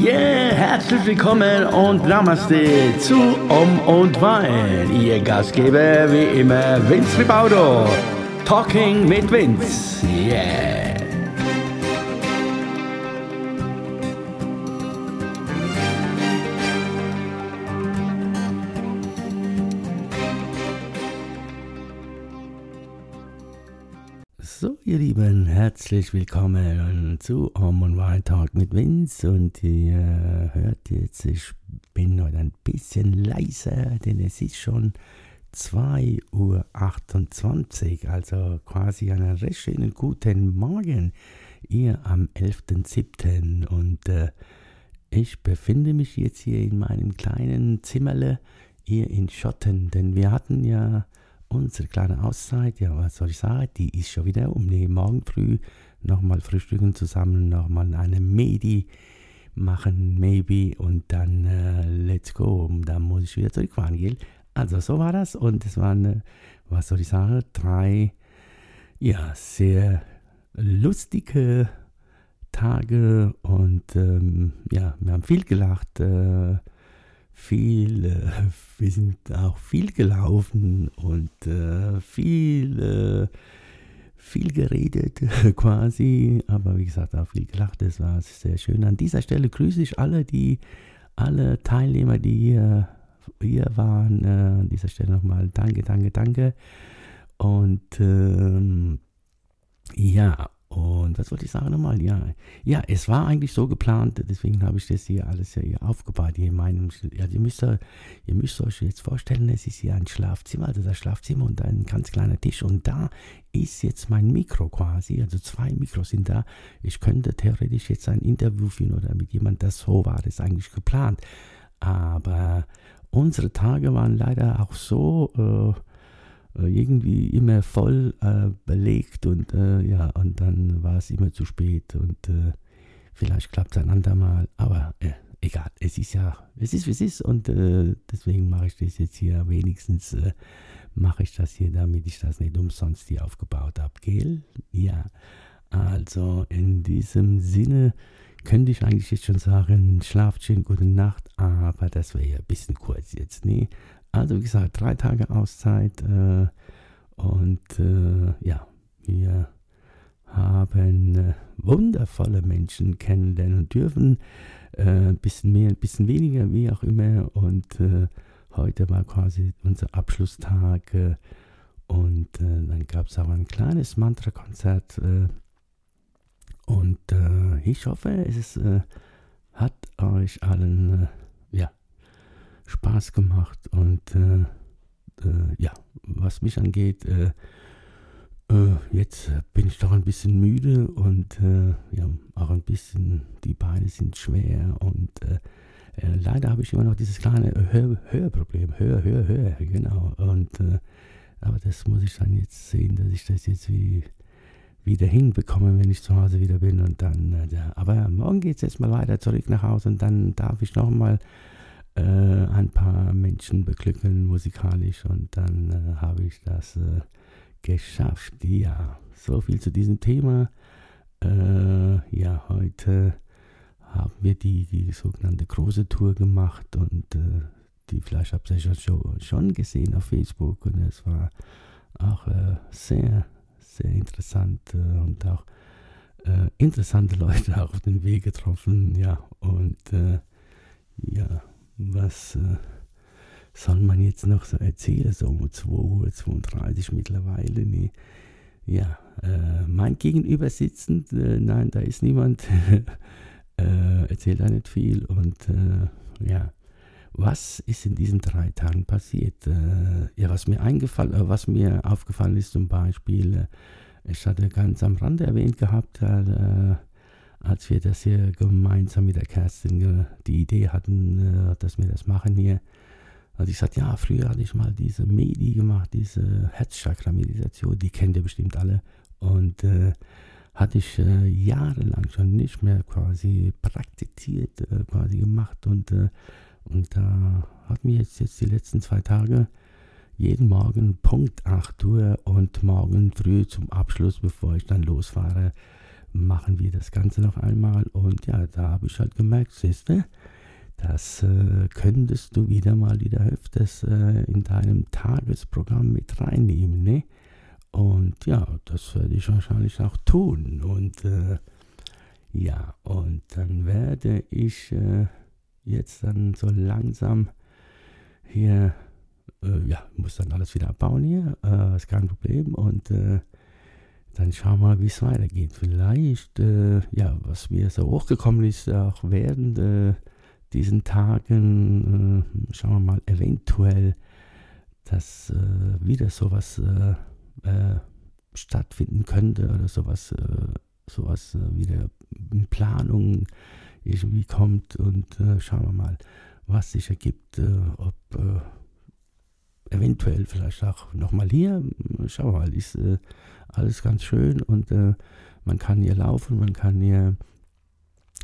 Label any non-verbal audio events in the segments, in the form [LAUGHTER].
Yeah, herzlich willkommen und Namaste zu Um und Wein. Ihr Gastgeber wie immer Vince Ribaudo. Talking mit Vince. Yeah. So, ihr Lieben, herzlich willkommen zu Home und Wine Talk mit Vince. Und ihr hört jetzt, ich bin heute ein bisschen leiser, denn es ist schon 2.28 Uhr, also quasi einen recht schönen guten Morgen, ihr am 11.07. Und äh, ich befinde mich jetzt hier in meinem kleinen Zimmerle hier in Schotten, denn wir hatten ja unsere kleine Auszeit, ja, was soll ich sagen, die ist schon wieder um. Nee, morgen früh nochmal frühstücken zusammen, nochmal eine Medi machen, maybe, und dann äh, let's go. Dann muss ich wieder zurückfahren, gell? Also, so war das. Und es waren, äh, was soll ich sagen, drei, ja, sehr lustige Tage und ähm, ja, wir haben viel gelacht. Äh, viel, [LAUGHS] wir sind auch viel gelaufen und äh, viel, viel geredet [LAUGHS] quasi, aber wie gesagt auch viel gelacht. Das war sehr schön. An dieser Stelle grüße ich alle, die, alle Teilnehmer, die hier, hier waren. Äh, an dieser Stelle nochmal danke, danke, danke. Und ähm, ja, und was wollte ich sagen nochmal? Ja, ja, es war eigentlich so geplant, deswegen habe ich das hier alles hier aufgebaut. Hier in meinem, ja, ihr müsst, ihr müsst euch jetzt vorstellen, es ist hier ein Schlafzimmer, also das Schlafzimmer und ein ganz kleiner Tisch. Und da ist jetzt mein Mikro quasi, also zwei Mikros sind da. Ich könnte theoretisch jetzt ein Interview führen oder mit jemandem, das so war das eigentlich geplant. Aber unsere Tage waren leider auch so, äh, irgendwie immer voll äh, belegt und äh, ja, und dann war es immer zu spät und äh, vielleicht klappt es ein andermal, aber äh, egal, es ist ja, es ist wie es ist und äh, deswegen mache ich das jetzt hier wenigstens, mache ich das hier, damit ich das nicht umsonst hier aufgebaut habe, gell? Ja, also in diesem Sinne könnte ich eigentlich jetzt schon sagen, schlaft schön, gute Nacht, aber das wäre ja ein bisschen kurz jetzt, ne? Also wie gesagt, drei Tage Auszeit äh, und äh, ja, wir haben äh, wundervolle Menschen kennenlernen dürfen. Ein äh, bisschen mehr, ein bisschen weniger, wie auch immer. Und äh, heute war quasi unser Abschlusstag. Äh, und dann gab es auch ein kleines Mantra-Konzert. und ich hoffe, es hat euch allen Spaß gemacht und äh, äh, ja, was mich angeht, äh, äh, jetzt bin ich doch ein bisschen müde und äh, ja, auch ein bisschen, die Beine sind schwer und leider habe ich immer noch dieses kleine Hör Hörproblem, Hör, Hör, Hör, genau. Und aber das muss ich dann jetzt sehen, dass ich das jetzt wie wieder hinbekomme, wenn ich zu Hause wieder bin. Und dann, äh, aber morgen geht es jetzt mal weiter zurück nach Hause und dann darf ich nochmal äh, ein paar Menschen beglücken musikalisch und dann äh, habe ich das äh, geschafft. Ja, so viel zu diesem Thema. Äh, ja, heute haben wir die, die sogenannte große Tour gemacht und äh, die vielleicht habt ihr schon, schon gesehen auf Facebook und es war auch äh, sehr, sehr interessant und auch interessante [LAUGHS] Leute auf den Weg getroffen, ja, und ja, was äh, soll man jetzt noch so erzählen? So um 2 Uhr 32 mittlerweile. Nee. Ja, äh, mein Gegenüber sitzend, äh, nein, da ist niemand, [LAUGHS] äh, erzählt da nicht viel. Und äh, ja, was ist in diesen drei Tagen passiert? Äh, ja, was mir eingefallen, was mir aufgefallen ist zum Beispiel, ich hatte ganz am Rande erwähnt gehabt, als wir das hier gemeinsam mit der Kerstin die Idee hatten, äh, dass wir das machen hier. Also ich sagte, ja, früher hatte ich mal diese Medi gemacht, diese Herzchakra-Meditation, die kennt ihr bestimmt alle. Und äh, hatte ich äh, jahrelang schon nicht mehr quasi praktiziert, äh, quasi gemacht. Und, äh, und da hat mir jetzt, jetzt die letzten zwei Tage jeden Morgen Punkt 8 Uhr und morgen früh zum Abschluss, bevor ich dann losfahre, machen wir das Ganze noch einmal. Und ja, da habe ich halt gemerkt, siehst du, das äh, könntest du wieder mal wieder öfters äh, in deinem Tagesprogramm mit reinnehmen. Ne? Und ja, das werde ich wahrscheinlich auch tun. Und äh, ja, und dann werde ich äh, jetzt dann so langsam hier, äh, ja, muss dann alles wieder abbauen hier, äh, ist kein Problem. Und dann schauen wir mal, wie es weitergeht. Vielleicht, äh, ja, was mir so hochgekommen ist, auch während äh, diesen Tagen, äh, schauen wir mal, eventuell, dass äh, wieder sowas äh, äh, stattfinden könnte oder sowas, sowas wieder in Planung irgendwie kommt und schauen wir mal, was sich ergibt, ob eventuell vielleicht auch nochmal hier, schauen wir mal, ist alles ganz schön und äh, man kann hier laufen, man kann hier,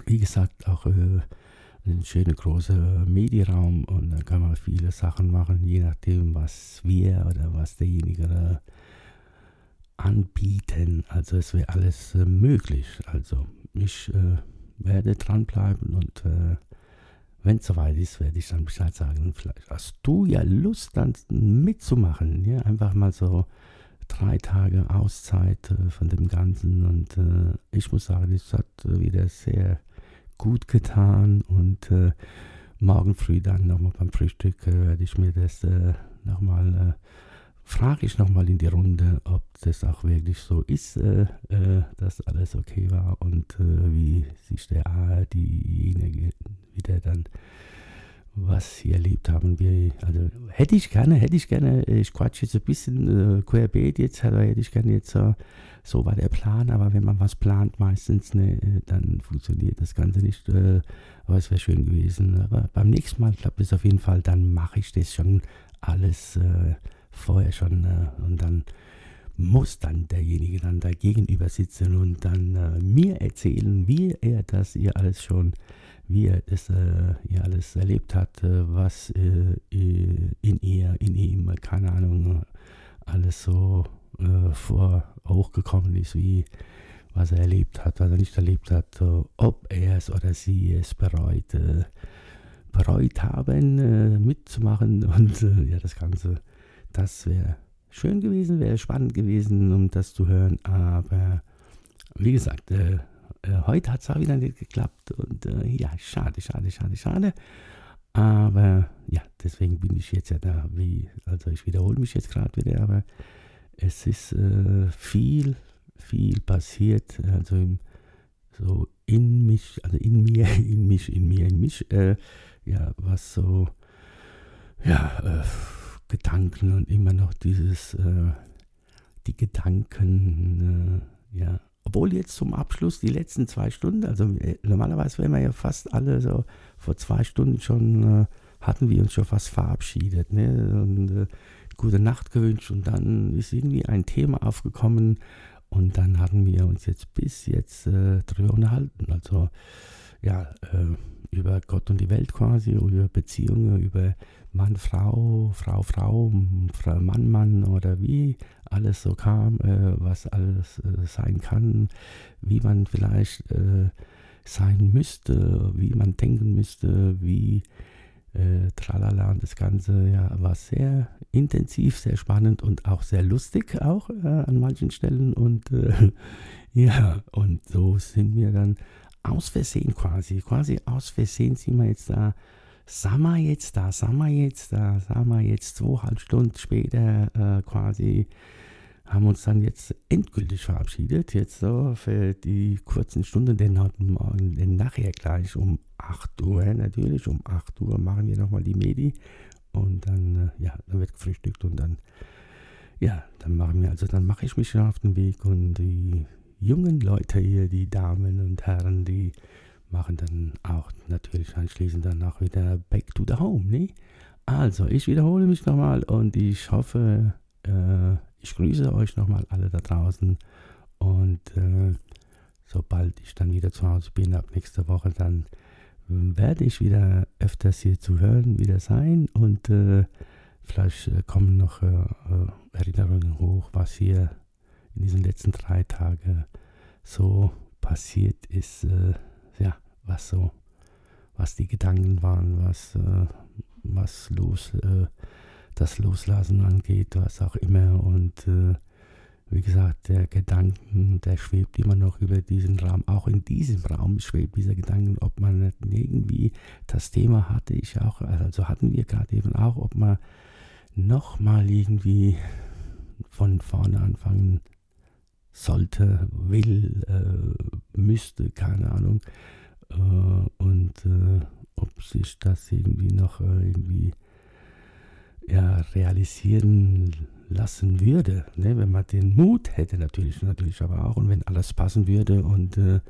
wie gesagt, auch äh, einen schönen großen Medienraum und da kann man viele Sachen machen, je nachdem, was wir oder was derjenige anbieten. Also es wäre alles äh, möglich. Also ich äh, werde dranbleiben und äh, wenn es soweit ist, werde ich dann Bescheid sagen. Vielleicht hast du ja Lust, dann mitzumachen. Ja? Einfach mal so drei Tage Auszeit äh, von dem Ganzen und äh, ich muss sagen, es hat äh, wieder sehr gut getan und äh, morgen früh dann nochmal beim Frühstück äh, werde ich mir das äh, nochmal, frage ich nochmal in die Runde, ob das auch wirklich so ist, dass alles okay war und wie sich der, diejenige wieder dann was sie erlebt haben. Wir, also hätte ich gerne, hätte ich gerne, ich quatsche jetzt ein bisschen äh, querbeet jetzt, aber hätte ich gerne jetzt so, so war der Plan, aber wenn man was plant meistens, ne, dann funktioniert das Ganze nicht, äh, aber es wäre schön gewesen. Aber beim nächsten Mal klappt es auf jeden Fall, dann mache ich das schon alles äh, vorher schon äh, und dann muss dann derjenige dann da gegenüber sitzen und dann äh, mir erzählen, wie er das hier alles schon wie er das äh, ja alles erlebt hat, äh, was äh, in ihr, in ihm, keine Ahnung, alles so äh, vor hochgekommen ist, wie was er erlebt hat, was er nicht erlebt hat, ob er es oder sie es bereut, äh, bereut haben, äh, mitzumachen. [LAUGHS] Und ja, das Ganze, das wäre schön gewesen, wäre spannend gewesen, um das zu hören, aber wie gesagt, äh, heute hat es auch wieder nicht geklappt und äh, ja, schade, schade, schade, schade. Aber ja, deswegen bin ich jetzt ja da, wie, also ich wiederhole mich jetzt gerade wieder, aber es ist äh, viel, viel passiert, also im, so in mich, also in mir, [LAUGHS] in mich, in mir, in mich, äh, ja, was so, ja, äh, Gedanken und immer noch dieses, äh, die Gedanken, ja, obwohl jetzt zum Abschluss die letzten zwei Stunden, also äh, normalerweise wären wir ja fast alle so vor zwei Stunden schon, äh, hatten wir uns schon fast verabschiedet ne? und äh, gute Nacht gewünscht und dann ist irgendwie ein Thema aufgekommen und dann hatten wir uns jetzt bis jetzt äh, drüber unterhalten. Also ja, äh, über Gott und die Welt quasi, über Beziehungen, über Mann, Frau, Frau, Frau, Mann, Mann oder wie alles so kam, äh, was alles äh, sein kann, wie man vielleicht äh, sein müsste, wie man denken müsste, wie äh, tralala und das Ganze ja, war sehr intensiv, sehr spannend und auch sehr lustig auch äh, an manchen Stellen und äh, [LAUGHS] ja, und so sind wir dann aus Versehen quasi, quasi aus Versehen sind wir jetzt da, sind wir jetzt da, sind wir jetzt da, sind wir jetzt zweieinhalb Stunden später äh, quasi, haben uns dann jetzt endgültig verabschiedet, jetzt so für die kurzen Stunden, denn heute Morgen, denn nachher gleich um 8 Uhr, natürlich, um 8 Uhr machen wir nochmal die Medi. Und dann, äh, ja, dann wird gefrühstückt und dann, ja, dann machen wir, also dann mache ich mich schon auf den Weg. Und die jungen Leute hier, die Damen und Herren, die machen dann auch natürlich anschließend dann auch wieder Back to the Home, ne? Also, ich wiederhole mich nochmal und ich hoffe, äh, ich grüße euch nochmal alle da draußen und äh, sobald ich dann wieder zu Hause bin, ab nächster Woche, dann werde ich wieder öfters hier zu hören wieder sein und äh, vielleicht äh, kommen noch äh, äh, Erinnerungen hoch, was hier in diesen letzten drei Tagen so passiert ist, ja, was so, was die Gedanken waren, was, äh, was los, äh, das Loslassen angeht, was auch immer. Und äh, wie gesagt, der Gedanken, der schwebt immer noch über diesen Raum. Auch in diesem Raum schwebt dieser Gedanke, ob man irgendwie das Thema hatte ich auch, also hatten wir gerade eben auch, ob man nochmal irgendwie von vorne anfangen sollte, will, äh, müsste, keine Ahnung. Äh, und äh, ob sich das irgendwie noch äh, irgendwie ja, realisieren lassen würde, ne? wenn man den Mut hätte natürlich, natürlich aber auch und wenn alles passen würde und äh,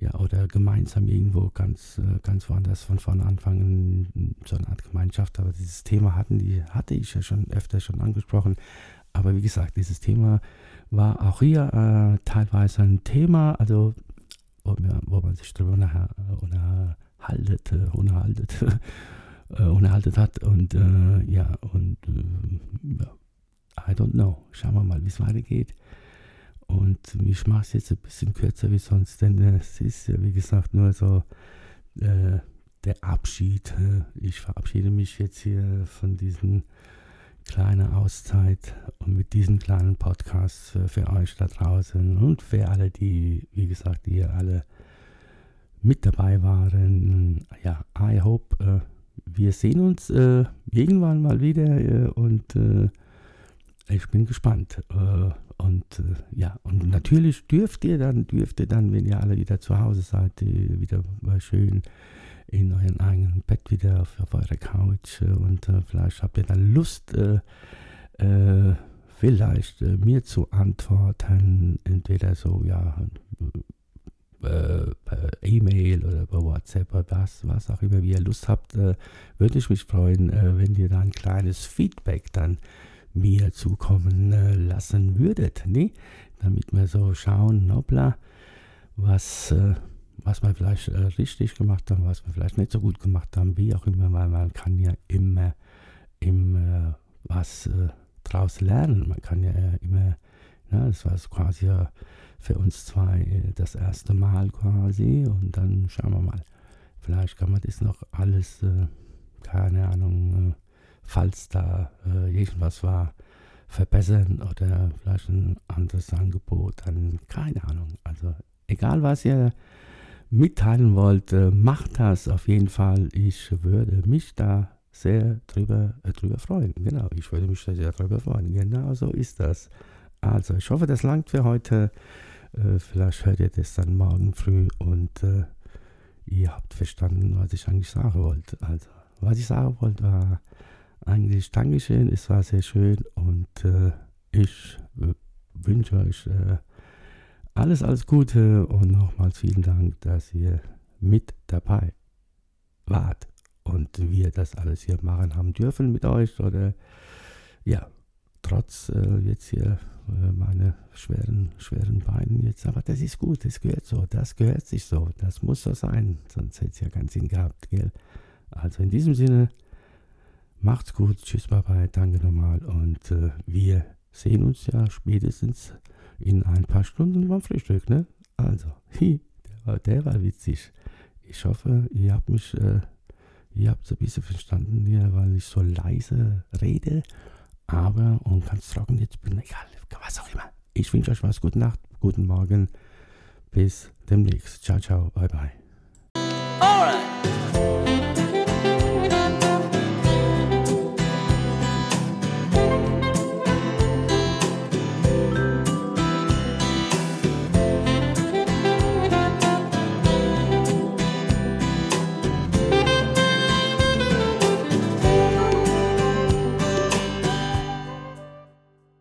ja, oder gemeinsam irgendwo ganz, äh, ganz woanders von vorne anfangen, so eine Art Gemeinschaft. Aber dieses Thema hatten die, hatte ich ja schon öfter schon angesprochen. Aber wie gesagt, dieses Thema war auch hier äh, teilweise ein Thema, also wo, wo man sich darüber nachher unterhaltet, unterhaltet, [LAUGHS] äh, unterhaltet hat. Und äh, ja, und äh, I don't know. Schauen wir mal, wie es weitergeht. Und ich mache es jetzt ein bisschen kürzer wie sonst, denn äh, es ist ja, wie gesagt, nur so äh, der Abschied. ich verabschiede mich jetzt hier von diesen kleinen Auszeit und mit diesem kleinen Podcast für, euch da draußen und für alle, die, wie gesagt, die alle mit dabei waren. Ja, I hope, äh, wir sehen uns äh, irgendwann mal wieder äh, und äh, ich bin gespannt. Äh, und äh, ja, und natürlich dürft ihr dann, dürft ihr dann, wenn ihr alle wieder zu Hause seid, wieder mal schön in euren eigenen Bett wieder auf, auf eurer Couch und vielleicht habt ihr dann Lust, vielleicht mir zu antworten, entweder so, ja, äh, per E-Mail oder per WhatsApp oder was, was auch immer, wie ihr Lust habt, äh, würde ich mich freuen, äh, wenn ihr da ein kleines Feedback dann mir zukommen äh, lassen würdet, ne? damit wir so schauen, hoppla, was, äh, was wir vielleicht äh, richtig gemacht haben, was wir vielleicht nicht so gut gemacht haben, wie auch immer, weil man kann ja immer, immer was draus lernen, man kann ja immer, ja, das war quasi ja für uns zwei äh, das erste Mal quasi und dann schauen wir mal. Vielleicht kann man das noch alles, äh, keine Ahnung, äh, falls da äh, irgendwas war, verbessern oder vielleicht ein anderes Angebot, dann keine Ahnung. Also egal was ihr mitteilen wollt, äh, macht das auf jeden Fall. Ich würde mich da sehr drüber, äh, drüber freuen. Genau, ich würde mich sehr drüber freuen. Genau so ist das. Also, ich hoffe, das langt für heute. Äh, vielleicht hört ihr das dann morgen früh und äh, ihr habt verstanden, was ich eigentlich sagen wollte. Also, was ich sagen wollte, war eigentlich Dankeschön, es war sehr schön und äh, ich wünsche euch äh, alles, alles Gute und nochmals vielen Dank, dass ihr mit dabei wart und wir das alles hier machen haben dürfen mit euch oder ja, trotz äh, jetzt hier äh, meine schweren, schweren Beinen jetzt. Aber das ist gut, das gehört so, das gehört sich so, das muss so sein, sonst hätte es ja keinen Sinn gehabt, gell? Also in diesem Sinne, macht's gut, tschüss, bye bye, danke nochmal und äh, wir sehen uns ja spätestens in ein paar Stunden beim Frühstück, ne? Also, [LAUGHS] hi, der war, der war witzig. Ich hoffe, ihr habt mich, äh, ihr habt es ein bisschen verstanden hier, weil ich so leise rede aber und ganz trocken jetzt bin, egal, was auch immer. Ich wünsche euch was, gute Nacht, guten Morgen, bis demnächst. Ciao, ciao, bye, bye. Alright.